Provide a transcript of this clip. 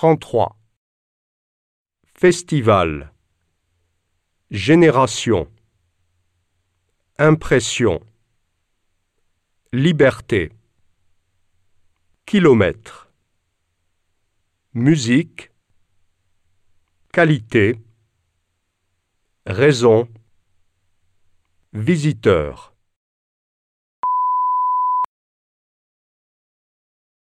33. Festival. Génération. Impression. Liberté. Kilomètre. Musique. Qualité. Raison. Visiteur.